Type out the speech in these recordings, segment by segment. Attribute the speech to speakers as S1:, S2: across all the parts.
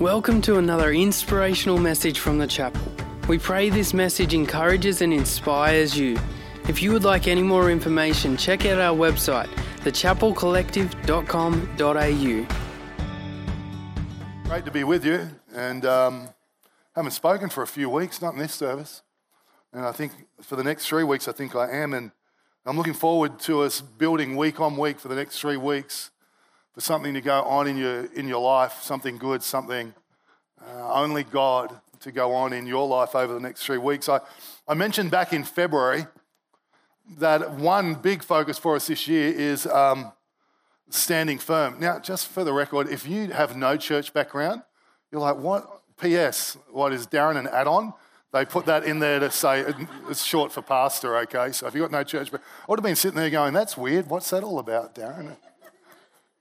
S1: Welcome to another inspirational message from the chapel. We pray this message encourages and inspires you. If you would like any more information, check out our website, thechapelcollective.com.au.
S2: Great to be with you, and um, haven't spoken for a few weeks, not in this service. And I think for the next three weeks, I think I am, and I'm looking forward to us building week on week for the next three weeks for something to go on in your, in your life, something good, something uh, only God to go on in your life over the next three weeks. I, I mentioned back in February that one big focus for us this year is um, standing firm. Now, just for the record, if you have no church background, you're like, what? P.S. What is Darren an add on? They put that in there to say it's short for pastor, okay? So if you've got no church, background, I would have been sitting there going, that's weird. What's that all about, Darren?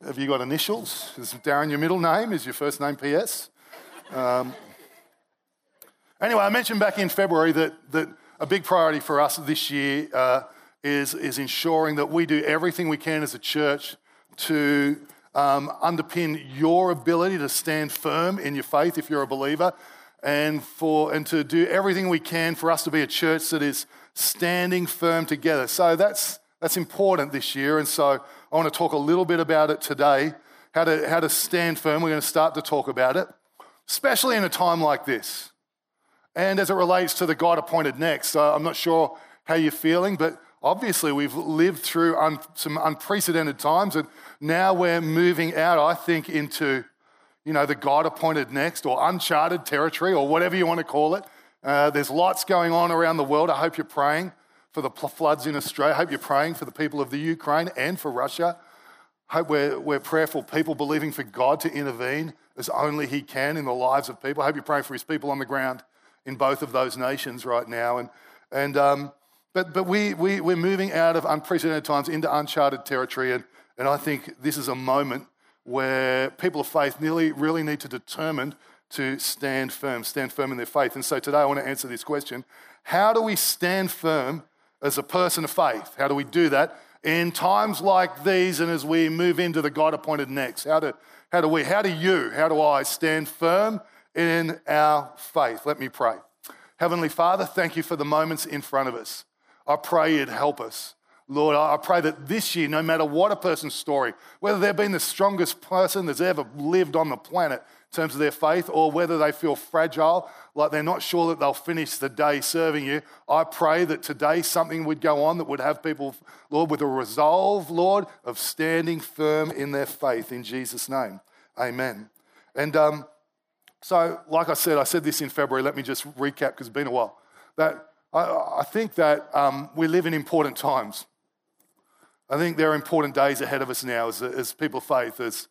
S2: Have you got initials? Is Darren your middle name? Is your first name PS? Um, anyway, I mentioned back in February that, that a big priority for us this year uh, is, is ensuring that we do everything we can as a church to um, underpin your ability to stand firm in your faith if you're a believer and, for, and to do everything we can for us to be a church that is standing firm together. So that's, that's important this year. And so I want to talk a little bit about it today, how to, how to stand firm. We're going to start to talk about it, especially in a time like this. And as it relates to the God appointed next, uh, I'm not sure how you're feeling, but obviously we've lived through un- some unprecedented times, and now we're moving out, I think, into you know the God appointed next or uncharted territory or whatever you want to call it. Uh, there's lots going on around the world. I hope you're praying for the floods in Australia. I hope you're praying for the people of the Ukraine and for Russia. I hope we're, we're prayerful people believing for God to intervene as only He can in the lives of people. I hope you're praying for His people on the ground in both of those nations right now. And, and, um, but but we, we, we're moving out of unprecedented times into uncharted territory. And, and I think this is a moment where people of faith nearly, really need to determine to stand firm, stand firm in their faith. And so today I want to answer this question How do we stand firm as a person of faith. How do we do that? In times like these and as we move into the God appointed next, how do, how do we, how do you, how do I stand firm in our faith? Let me pray. Heavenly Father, thank you for the moments in front of us. I pray you'd help us. Lord, I pray that this year, no matter what a person's story, whether they've been the strongest person that's ever lived on the planet, terms of their faith or whether they feel fragile, like they're not sure that they'll finish the day serving you. I pray that today something would go on that would have people, Lord, with a resolve, Lord, of standing firm in their faith in Jesus' name. Amen. And um, so, like I said, I said this in February. Let me just recap because it's been a while. That I, I think that um, we live in important times. I think there are important days ahead of us now as, as people of faith, as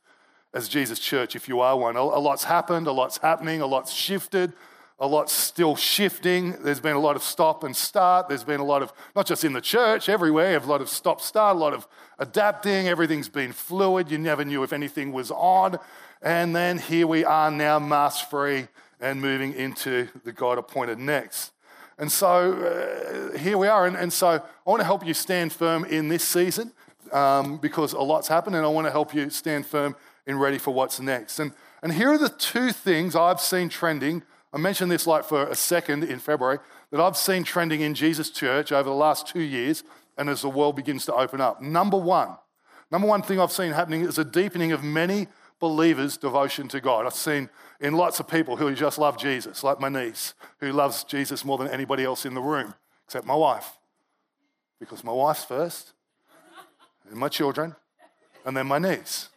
S2: as Jesus Church, if you are one. A lot's happened, a lot's happening, a lot's shifted, a lot's still shifting. There's been a lot of stop and start. There's been a lot of, not just in the church, everywhere, a lot of stop start, a lot of adapting. Everything's been fluid. You never knew if anything was on. And then here we are now, mask free and moving into the God appointed next. And so uh, here we are. And, and, so I want to help you stand firm in this season um, because a lot's happened, and I want to help you stand firm in ready for what's next. And, and here are the two things I've seen trending. I mentioned this like for a second in February that I've seen trending in Jesus Church over the last two years and as the world begins to open up. Number one, number one thing I've seen happening is a deepening of many believers' devotion to God. I've seen in lots of people who just love Jesus, like my niece, who loves Jesus more than anybody else in the room, except my wife. Because my wife's first, and my children, and then my niece.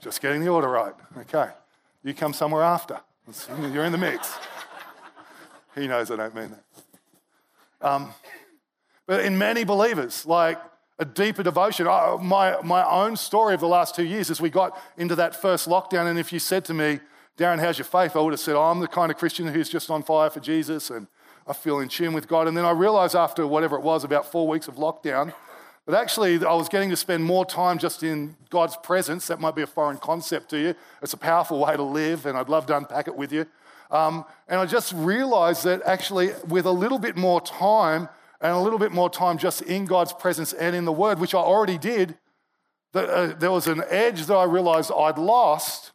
S2: Just getting the order right. Okay. You come somewhere after. You're in the mix. he knows I don't mean that. Um, but in many believers, like a deeper devotion. My, my own story of the last two years is we got into that first lockdown, and if you said to me, Darren, how's your faith? I would have said, oh, I'm the kind of Christian who's just on fire for Jesus and I feel in tune with God. And then I realized after whatever it was, about four weeks of lockdown, but actually, I was getting to spend more time just in God's presence. That might be a foreign concept to you. It's a powerful way to live, and I'd love to unpack it with you. Um, and I just realized that actually, with a little bit more time and a little bit more time just in God's presence and in the Word, which I already did, that uh, there was an edge that I realized I'd lost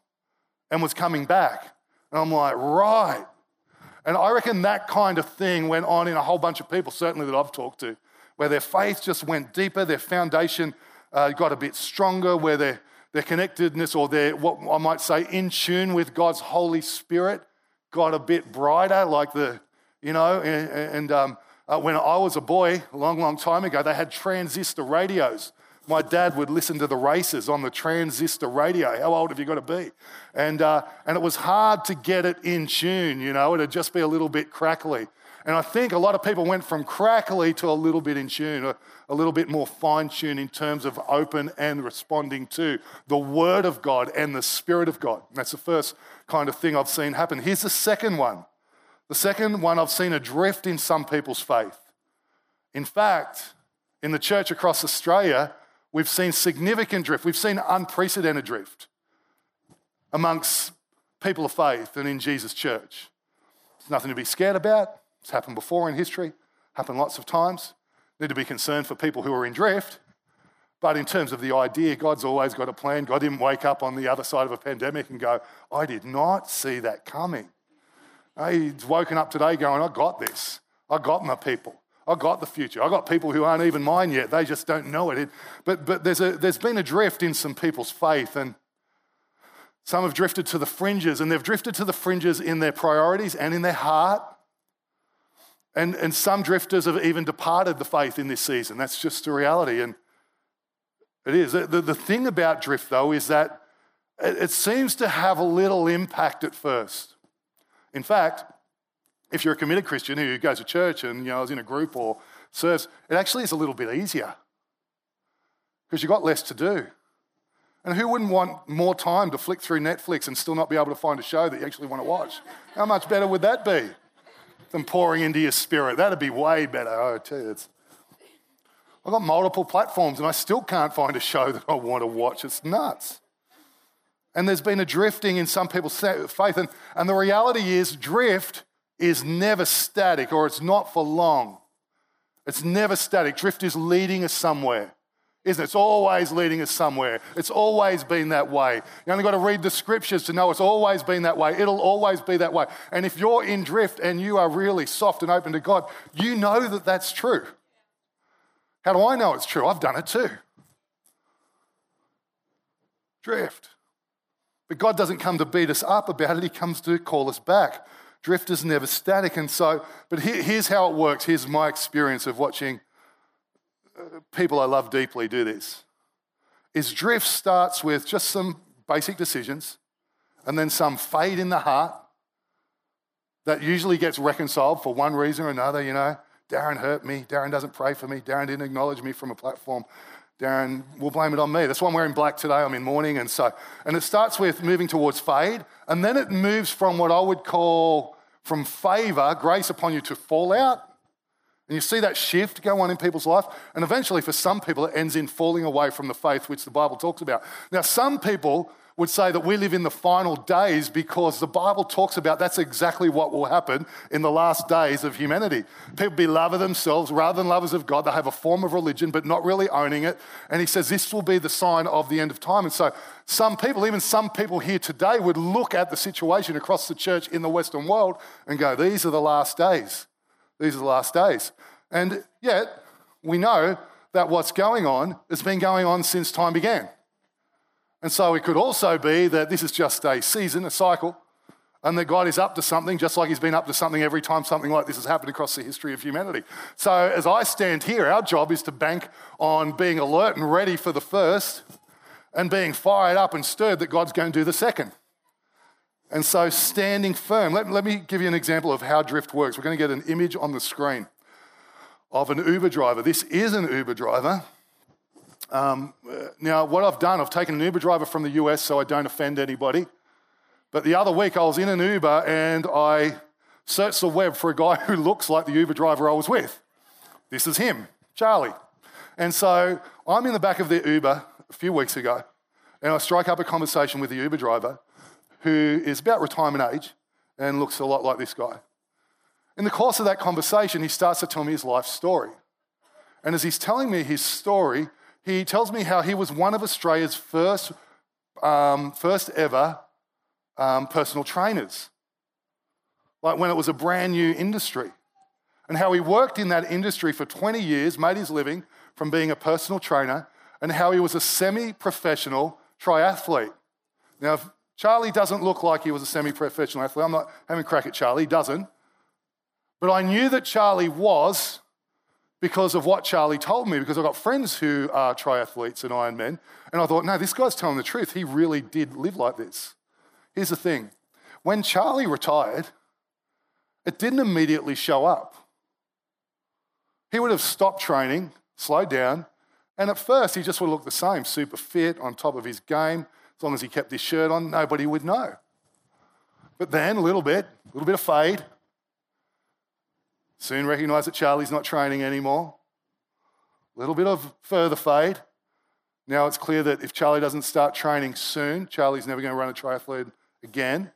S2: and was coming back. And I'm like, right. And I reckon that kind of thing went on in a whole bunch of people, certainly that I've talked to, where their faith just went deeper, their foundation uh, got a bit stronger, where their, their connectedness or their, what I might say, in tune with God's Holy Spirit got a bit brighter, like the, you know, and, and um, uh, when I was a boy, a long, long time ago, they had transistor radios. My dad would listen to the races on the transistor radio. How old have you got to be? And, uh, and it was hard to get it in tune, you know, it'd just be a little bit crackly. And I think a lot of people went from crackly to a little bit in tune, a, a little bit more fine tuned in terms of open and responding to the Word of God and the Spirit of God. And that's the first kind of thing I've seen happen. Here's the second one. The second one I've seen a drift in some people's faith. In fact, in the church across Australia, we've seen significant drift. We've seen unprecedented drift amongst people of faith and in Jesus' church. It's nothing to be scared about. It's happened before in history, happened lots of times. Need to be concerned for people who are in drift. But in terms of the idea, God's always got a plan. God didn't wake up on the other side of a pandemic and go, I did not see that coming. Uh, he's woken up today going, I got this. I got my people. I got the future. I got people who aren't even mine yet. They just don't know it. But, but there's, a, there's been a drift in some people's faith, and some have drifted to the fringes, and they've drifted to the fringes in their priorities and in their heart. And, and some drifters have even departed the faith in this season. That's just the reality. And it is. The, the thing about drift, though, is that it, it seems to have a little impact at first. In fact, if you're a committed Christian who goes to church and you know, is in a group or serves, it actually is a little bit easier because you've got less to do. And who wouldn't want more time to flick through Netflix and still not be able to find a show that you actually want to watch? How much better would that be than pouring into your spirit? That'd be way better. Oh, it's. I've got multiple platforms and I still can't find a show that I want to watch. It's nuts. And there's been a drifting in some people's faith. And, and the reality is, drift is never static or it's not for long. It's never static. Drift is leading us somewhere, isn't it? It's always leading us somewhere. It's always been that way. You only got to read the scriptures to know it's always been that way. It'll always be that way. And if you're in drift and you are really soft and open to God, you know that that's true. How do I know it's true? I've done it too. Drift. But God doesn't come to beat us up about it, He comes to call us back. Drift is never static. And so, but here's how it works. Here's my experience of watching people I love deeply do this. Is drift starts with just some basic decisions and then some fade in the heart that usually gets reconciled for one reason or another, you know. Darren hurt me. Darren doesn't pray for me. Darren didn't acknowledge me from a platform. Darren will blame it on me. That's why I'm wearing black today. I'm in mourning. And so, and it starts with moving towards fade, and then it moves from what I would call from favor, grace upon you, to fallout. And you see that shift go on in people's life. And eventually, for some people, it ends in falling away from the faith which the Bible talks about. Now, some people would say that we live in the final days because the Bible talks about that's exactly what will happen in the last days of humanity. People be lovers themselves rather than lovers of God. They have a form of religion, but not really owning it. And he says this will be the sign of the end of time. And so some people, even some people here today, would look at the situation across the church in the Western world and go, these are the last days. These are the last days. And yet, we know that what's going on has been going on since time began. And so it could also be that this is just a season, a cycle, and that God is up to something, just like He's been up to something every time something like this has happened across the history of humanity. So as I stand here, our job is to bank on being alert and ready for the first, and being fired up and stirred that God's going to do the second. And so standing firm. Let, let me give you an example of how drift works. We're going to get an image on the screen of an Uber driver. This is an Uber driver. Um, now, what I've done, I've taken an Uber driver from the US so I don't offend anybody. But the other week I was in an Uber and I searched the web for a guy who looks like the Uber driver I was with. This is him, Charlie. And so I'm in the back of the Uber a few weeks ago and I strike up a conversation with the Uber driver who is about retirement age and looks a lot like this guy. In the course of that conversation, he starts to tell me his life story. And as he's telling me his story, he tells me how he was one of Australia's first, um, first ever um, personal trainers. like when it was a brand new industry, and how he worked in that industry for 20 years, made his living from being a personal trainer, and how he was a semi professional triathlete. Now, Charlie doesn't look like he was a semi professional athlete, I'm not having a crack at Charlie, he doesn't. But I knew that Charlie was because of what Charlie told me, because I've got friends who are triathletes and Ironmen, and I thought, no, this guy's telling the truth. He really did live like this. Here's the thing when Charlie retired, it didn't immediately show up. He would have stopped training, slowed down, and at first he just would look the same super fit, on top of his game. As long as he kept his shirt on, nobody would know. But then a little bit, a little bit of fade. Soon recognize that Charlie's not training anymore. A little bit of further fade. Now it's clear that if Charlie doesn't start training soon, Charlie's never going to run a triathlon again.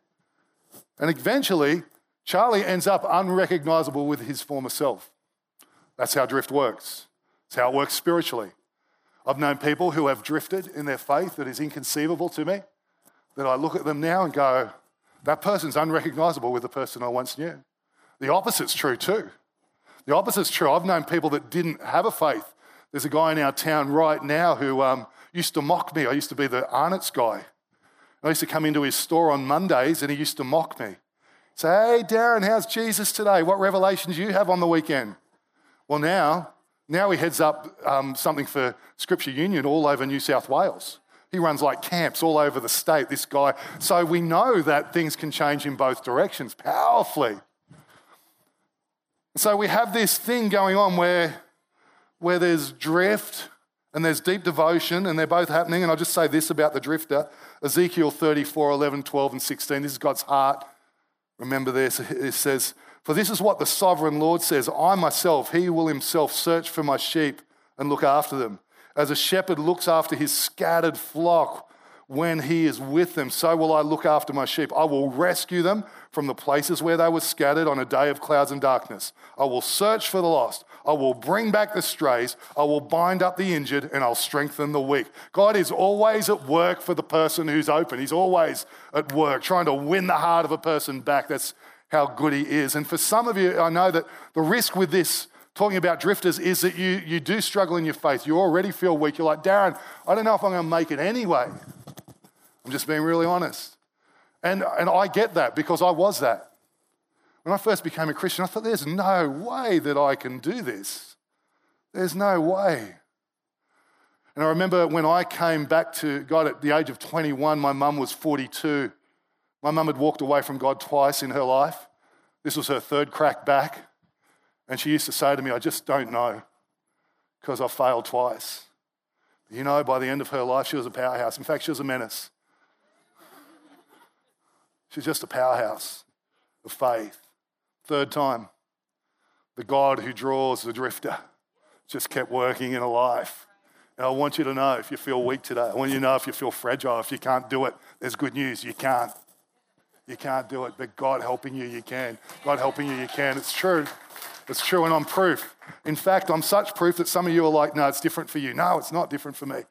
S2: And eventually, Charlie ends up unrecognizable with his former self. That's how drift works. It's how it works spiritually. I've known people who have drifted in their faith that is inconceivable to me, that I look at them now and go, that person's unrecognizable with the person I once knew. The opposite's true too. The opposite's true. I've known people that didn't have a faith. There's a guy in our town right now who um, used to mock me. I used to be the Arnott's guy. I used to come into his store on Mondays and he used to mock me. Say, hey, Darren, how's Jesus today? What revelations do you have on the weekend? Well, now, now he heads up um, something for Scripture Union all over New South Wales. He runs like camps all over the state, this guy. So we know that things can change in both directions powerfully. So we have this thing going on where, where there's drift and there's deep devotion, and they're both happening. And I'll just say this about the drifter Ezekiel 34, 11, 12, and 16. This is God's heart. Remember this. It says, For this is what the sovereign Lord says I myself, he will himself search for my sheep and look after them. As a shepherd looks after his scattered flock when he is with them, so will I look after my sheep. I will rescue them from the places where they were scattered on a day of clouds and darkness. I will search for the lost. I will bring back the strays. I will bind up the injured and I'll strengthen the weak. God is always at work for the person who's open. He's always at work trying to win the heart of a person back. That's how good He is. And for some of you, I know that the risk with this talking about drifters is that you, you do struggle in your faith. You already feel weak. You're like, Darren, I don't know if I'm going to make it anyway. I'm just being really honest. And, and I get that because I was that. When I first became a Christian, I thought, there's no way that I can do this. There's no way. And I remember when I came back to God at the age of 21, my mum was 42. My mum had walked away from God twice in her life. This was her third crack back. And she used to say to me, I just don't know because I failed twice. You know, by the end of her life, she was a powerhouse. In fact, she was a menace. She's just a powerhouse of faith. Third time, the God who draws the drifter just kept working in a life. And I want you to know if you feel weak today, I want you to know if you feel fragile, if you can't do it, there's good news. You can't. You can't do it, but God helping you, you can. God helping you, you can. It's true. It's true, and I'm proof. In fact, I'm such proof that some of you are like, no, it's different for you. No, it's not different for me.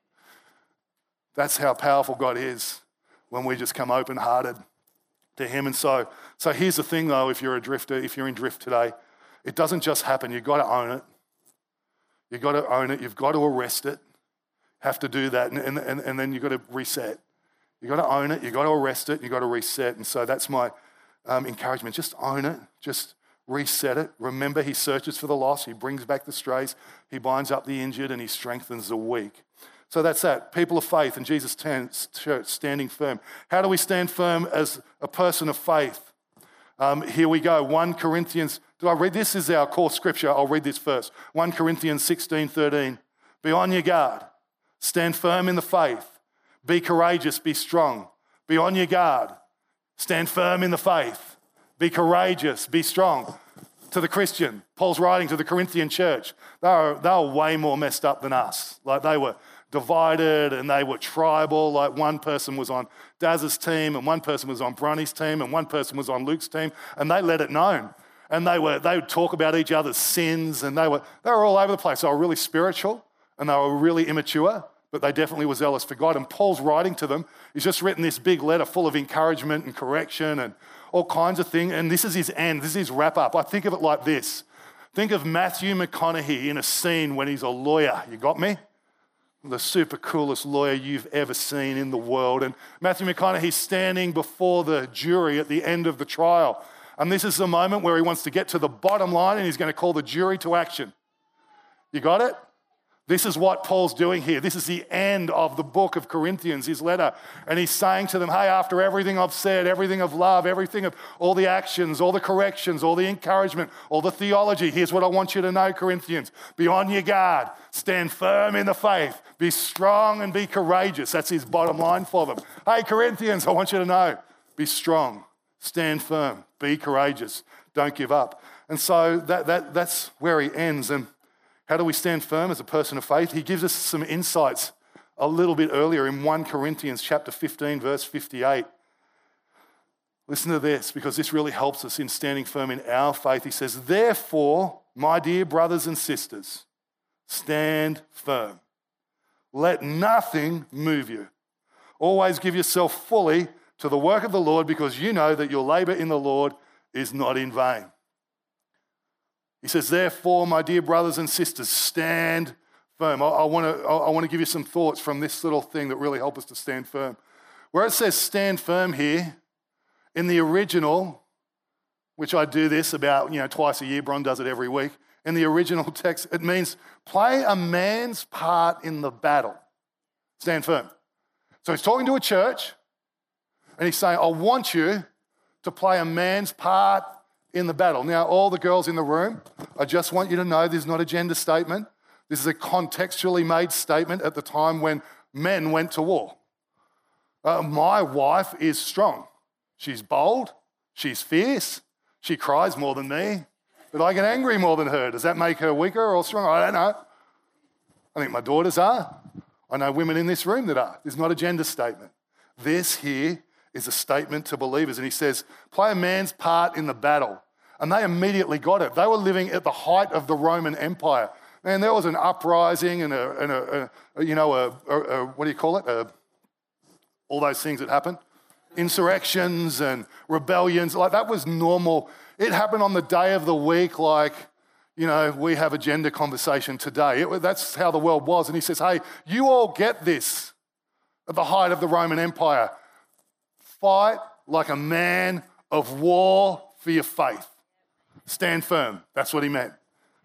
S2: That's how powerful God is when we just come open hearted to Him. And so, so here's the thing though if you're a drifter, if you're in drift today, it doesn't just happen. You've got to own it. You've got to own it. You've got to arrest it. Have to do that. And, and, and, and then you've got to reset. You've got to own it. You've got to arrest it. You've got to reset. And so that's my um, encouragement. Just own it. Just reset it. Remember, He searches for the lost. He brings back the strays. He binds up the injured and He strengthens the weak. So that's that. People of faith and Jesus' church standing firm. How do we stand firm as a person of faith? Um, here we go. 1 Corinthians. Do I read this? this is our core scripture. I'll read this first. 1 Corinthians 16 13. Be on your guard. Stand firm in the faith. Be courageous. Be strong. Be on your guard. Stand firm in the faith. Be courageous. Be strong. To the Christian, Paul's writing to the Corinthian church. They were, they were way more messed up than us. Like they were divided and they were tribal. Like one person was on Daz's team and one person was on Bronny's team and one person was on Luke's team, and they let it known. And they, were, they would talk about each other's sins and they were, they were all over the place. They were really spiritual and they were really immature, but they definitely were zealous for God. And Paul's writing to them. He's just written this big letter full of encouragement and correction and all kinds of things. And this is his end, this is his wrap up. I think of it like this Think of Matthew McConaughey in a scene when he's a lawyer. You got me? The super coolest lawyer you've ever seen in the world. And Matthew McConaughey's standing before the jury at the end of the trial. And this is the moment where he wants to get to the bottom line and he's going to call the jury to action. You got it? This is what Paul's doing here. This is the end of the book of Corinthians, his letter. And he's saying to them, hey, after everything I've said, everything of love, everything of all the actions, all the corrections, all the encouragement, all the theology, here's what I want you to know, Corinthians. Be on your guard, stand firm in the faith, be strong and be courageous. That's his bottom line for them. Hey, Corinthians, I want you to know, be strong, stand firm, be courageous, don't give up. And so that, that, that's where he ends. And how do we stand firm as a person of faith? He gives us some insights a little bit earlier in 1 Corinthians chapter 15 verse 58. Listen to this because this really helps us in standing firm in our faith. He says, "Therefore, my dear brothers and sisters, stand firm. Let nothing move you. Always give yourself fully to the work of the Lord because you know that your labor in the Lord is not in vain." He says, Therefore, my dear brothers and sisters, stand firm. I, I want to give you some thoughts from this little thing that really help us to stand firm. Where it says stand firm here, in the original, which I do this about you know, twice a year, Bron does it every week. In the original text, it means play a man's part in the battle. Stand firm. So he's talking to a church, and he's saying, I want you to play a man's part in the battle. Now, all the girls in the room, I just want you to know this is not a gender statement. This is a contextually made statement at the time when men went to war. Uh, my wife is strong. She's bold. She's fierce. She cries more than me. But I get angry more than her. Does that make her weaker or stronger? I don't know. I think my daughters are. I know women in this room that are. This is not a gender statement. This here is a statement to believers. And he says, play a man's part in the battle. And they immediately got it. They were living at the height of the Roman Empire. And there was an uprising and a, and a, a you know, a, a, what do you call it? all those things that happen. Insurrections and rebellions. Like that was normal. It happened on the day of the week, like, you know, we have a gender conversation today. It, that's how the world was. And he says, hey, you all get this at the height of the Roman Empire. Fight like a man of war for your faith. Stand firm. That's what he meant.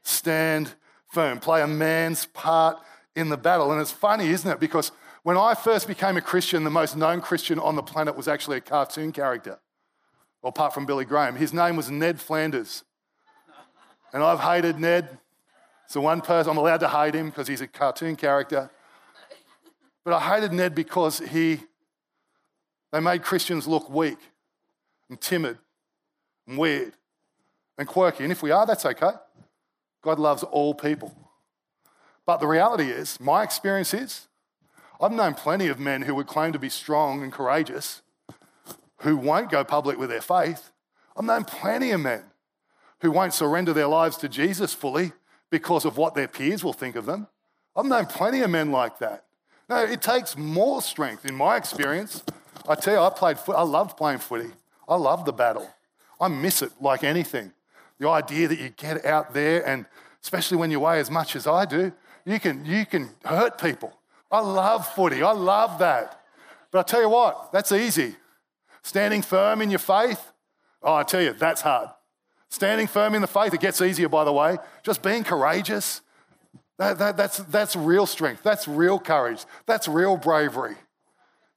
S2: Stand firm. Play a man's part in the battle. And it's funny, isn't it? Because when I first became a Christian, the most known Christian on the planet was actually a cartoon character, well, apart from Billy Graham. His name was Ned Flanders. And I've hated Ned. So one person, I'm allowed to hate him because he's a cartoon character. But I hated Ned because he, they made Christians look weak and timid and weird and quirky. And if we are, that's okay. God loves all people. But the reality is, my experience is, I've known plenty of men who would claim to be strong and courageous who won't go public with their faith. I've known plenty of men who won't surrender their lives to Jesus fully because of what their peers will think of them. I've known plenty of men like that. No, it takes more strength in my experience. I tell you, I played I loved playing footy. I love the battle. I miss it like anything. The idea that you get out there and especially when you weigh as much as I do, you can, you can hurt people. I love footy. I love that. But I tell you what, that's easy. Standing firm in your faith, oh, I tell you, that's hard. Standing firm in the faith, it gets easier, by the way. Just being courageous, that, that, that's, that's real strength. That's real courage. That's real bravery.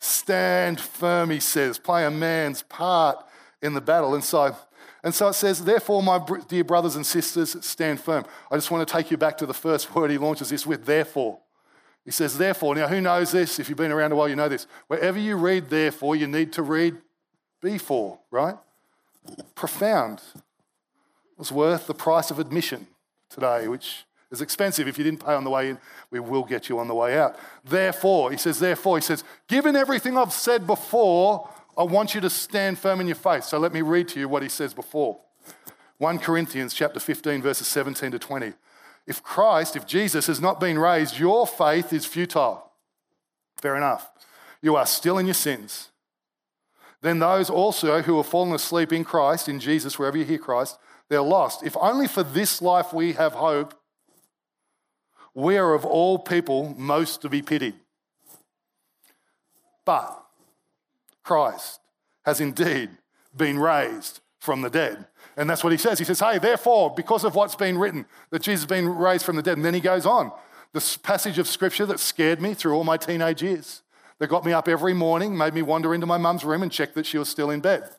S2: Stand firm, he says. Play a man's part in the battle. And so and so it says, Therefore, my dear brothers and sisters, stand firm. I just want to take you back to the first word he launches this with, therefore. He says, Therefore. Now, who knows this? If you've been around a while, you know this. Wherever you read therefore, you need to read before, right? Profound. It was worth the price of admission today, which is expensive. If you didn't pay on the way in, we will get you on the way out. Therefore, he says, Therefore, he says, Given everything I've said before, I want you to stand firm in your faith. So let me read to you what he says before. 1 Corinthians chapter 15 verses 17 to 20. If Christ, if Jesus has not been raised, your faith is futile. Fair enough. You are still in your sins. Then those also who have fallen asleep in Christ, in Jesus, wherever you hear Christ, they're lost. If only for this life we have hope, we are of all people most to be pitied. But Christ has indeed been raised from the dead. And that's what he says. He says, Hey, therefore, because of what's been written, that Jesus has been raised from the dead. And then he goes on. This passage of scripture that scared me through all my teenage years, that got me up every morning, made me wander into my mum's room and check that she was still in bed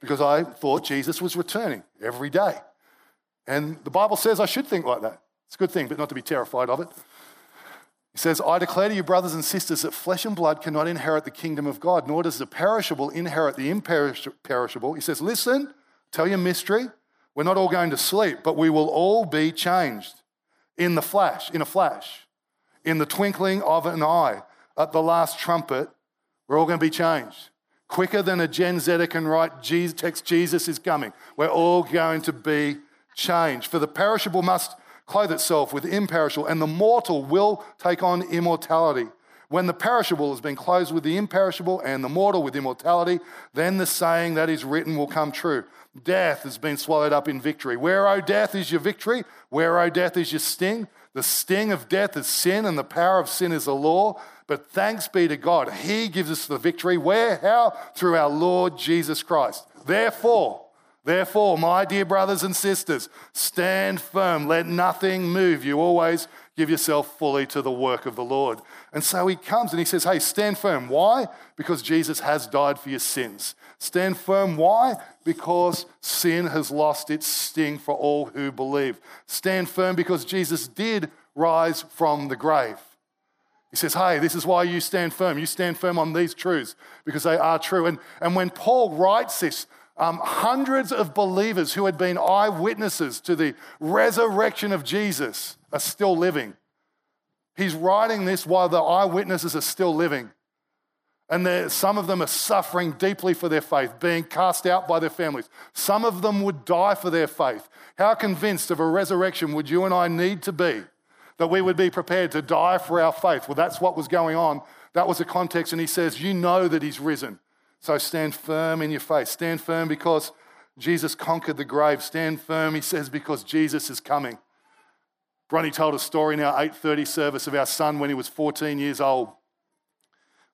S2: because I thought Jesus was returning every day. And the Bible says I should think like that. It's a good thing, but not to be terrified of it. He says, I declare to you, brothers and sisters, that flesh and blood cannot inherit the kingdom of God, nor does the perishable inherit the imperishable. He says, Listen, tell you a mystery. We're not all going to sleep, but we will all be changed in the flash, in a flash, in the twinkling of an eye. At the last trumpet, we're all going to be changed. Quicker than a Gen Zer can write, text, Jesus is coming. We're all going to be changed. For the perishable must clothe itself with imperishable, and the mortal will take on immortality. When the perishable has been clothed with the imperishable and the mortal with immortality, then the saying that is written will come true. Death has been swallowed up in victory. Where, O death, is your victory? Where, O death, is your sting? The sting of death is sin, and the power of sin is the law. But thanks be to God, He gives us the victory. Where? How? Through our Lord Jesus Christ. Therefore, Therefore, my dear brothers and sisters, stand firm. Let nothing move you. Always give yourself fully to the work of the Lord. And so he comes and he says, Hey, stand firm. Why? Because Jesus has died for your sins. Stand firm. Why? Because sin has lost its sting for all who believe. Stand firm because Jesus did rise from the grave. He says, Hey, this is why you stand firm. You stand firm on these truths because they are true. And, and when Paul writes this, um, hundreds of believers who had been eyewitnesses to the resurrection of Jesus are still living. He's writing this while the eyewitnesses are still living. And some of them are suffering deeply for their faith, being cast out by their families. Some of them would die for their faith. How convinced of a resurrection would you and I need to be that we would be prepared to die for our faith? Well, that's what was going on. That was the context. And he says, You know that he's risen. So stand firm in your faith. Stand firm because Jesus conquered the grave. Stand firm, he says, because Jesus is coming. Bronnie told a story in our 8:30 service of our son when he was 14 years old.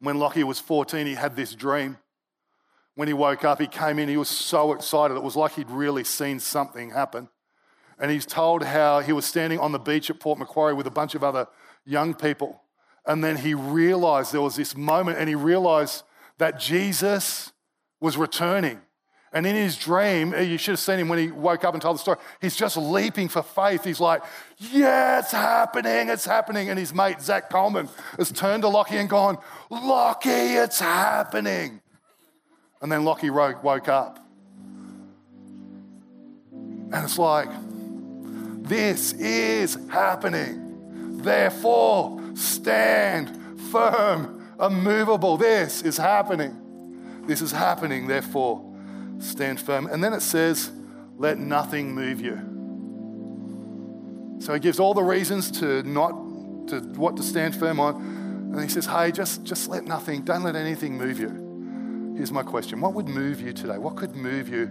S2: When Lockie was 14, he had this dream. When he woke up, he came in, he was so excited. It was like he'd really seen something happen. And he's told how he was standing on the beach at Port Macquarie with a bunch of other young people. And then he realized there was this moment, and he realized that Jesus was returning. And in his dream, you should have seen him when he woke up and told the story. He's just leaping for faith. He's like, Yeah, it's happening, it's happening. And his mate, Zach Coleman, has turned to Lockie and gone, Lockie, it's happening. And then Lockie woke up. And it's like, This is happening. Therefore, stand firm immovable. This is happening. This is happening, therefore, stand firm. And then it says, let nothing move you. So he gives all the reasons to not, to what to stand firm on. And he says, hey, just, just let nothing, don't let anything move you. Here's my question What would move you today? What could move you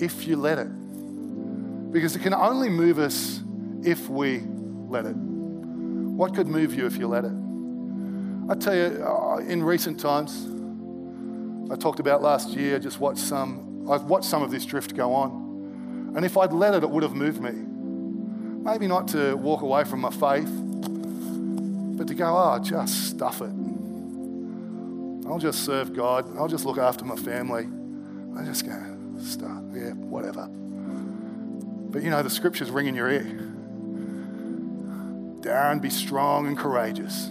S2: if you let it? Because it can only move us if we let it. What could move you if you let it? I tell you, uh, in recent times, I talked about last year, just watched some, I've watched some of this drift go on. And if I'd let it, it would have moved me. Maybe not to walk away from my faith, but to go, oh, just stuff it. I'll just serve God. I'll just look after my family. I just go, stuff, yeah, whatever. But you know, the scriptures ring in your ear. Darren, be strong and courageous.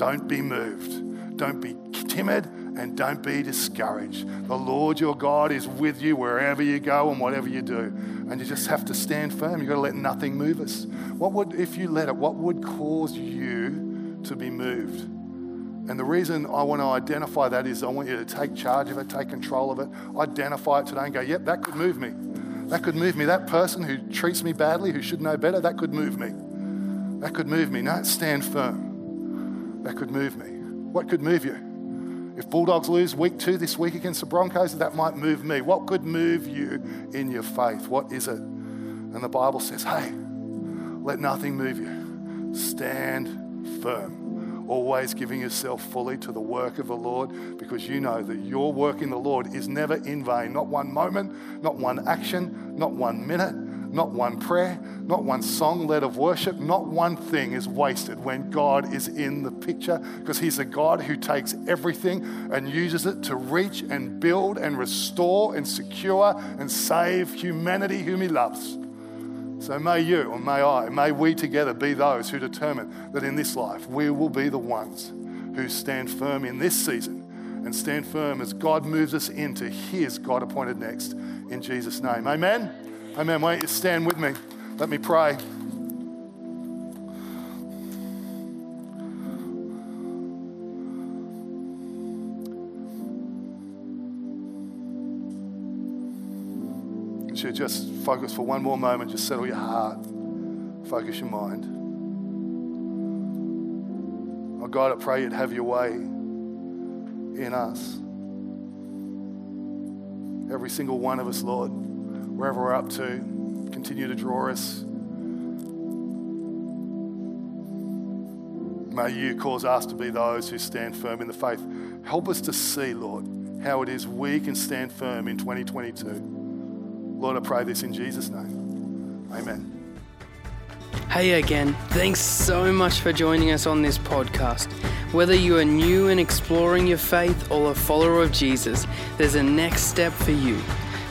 S2: Don't be moved. Don't be timid and don't be discouraged. The Lord your God is with you wherever you go and whatever you do. And you just have to stand firm. You've got to let nothing move us. What would, if you let it, what would cause you to be moved? And the reason I want to identify that is I want you to take charge of it, take control of it, identify it today and go, yep, that could move me. That could move me. That person who treats me badly, who should know better, that could move me. That could move me. No, stand firm that could move me. What could move you? If Bulldogs lose week two this week against the Broncos, that might move me. What could move you in your faith? What is it? And the Bible says, hey, let nothing move you. Stand firm. Always giving yourself fully to the work of the Lord because you know that your work in the Lord is never in vain. Not one moment, not one action, not one minute, not one prayer, not one song led of worship, not one thing is wasted when God is in the picture because He's a God who takes everything and uses it to reach and build and restore and secure and save humanity whom He loves. So may you, or may I, may we together be those who determine that in this life we will be the ones who stand firm in this season and stand firm as God moves us into His God appointed next in Jesus' name. Amen. Amen. Why don't you stand with me? Let me pray. Should just focus for one more moment, just settle your heart, focus your mind. Oh God, I pray you'd have your way in us. Every single one of us, Lord, wherever we're up to, continue to draw us. May you cause us to be those who stand firm in the faith. Help us to see, Lord, how it is we can stand firm in 2022. Lord, I pray this in Jesus' name. Amen.
S1: Hey again, thanks so much for joining us on this podcast. Whether you are new and exploring your faith or a follower of Jesus, there's a next step for you.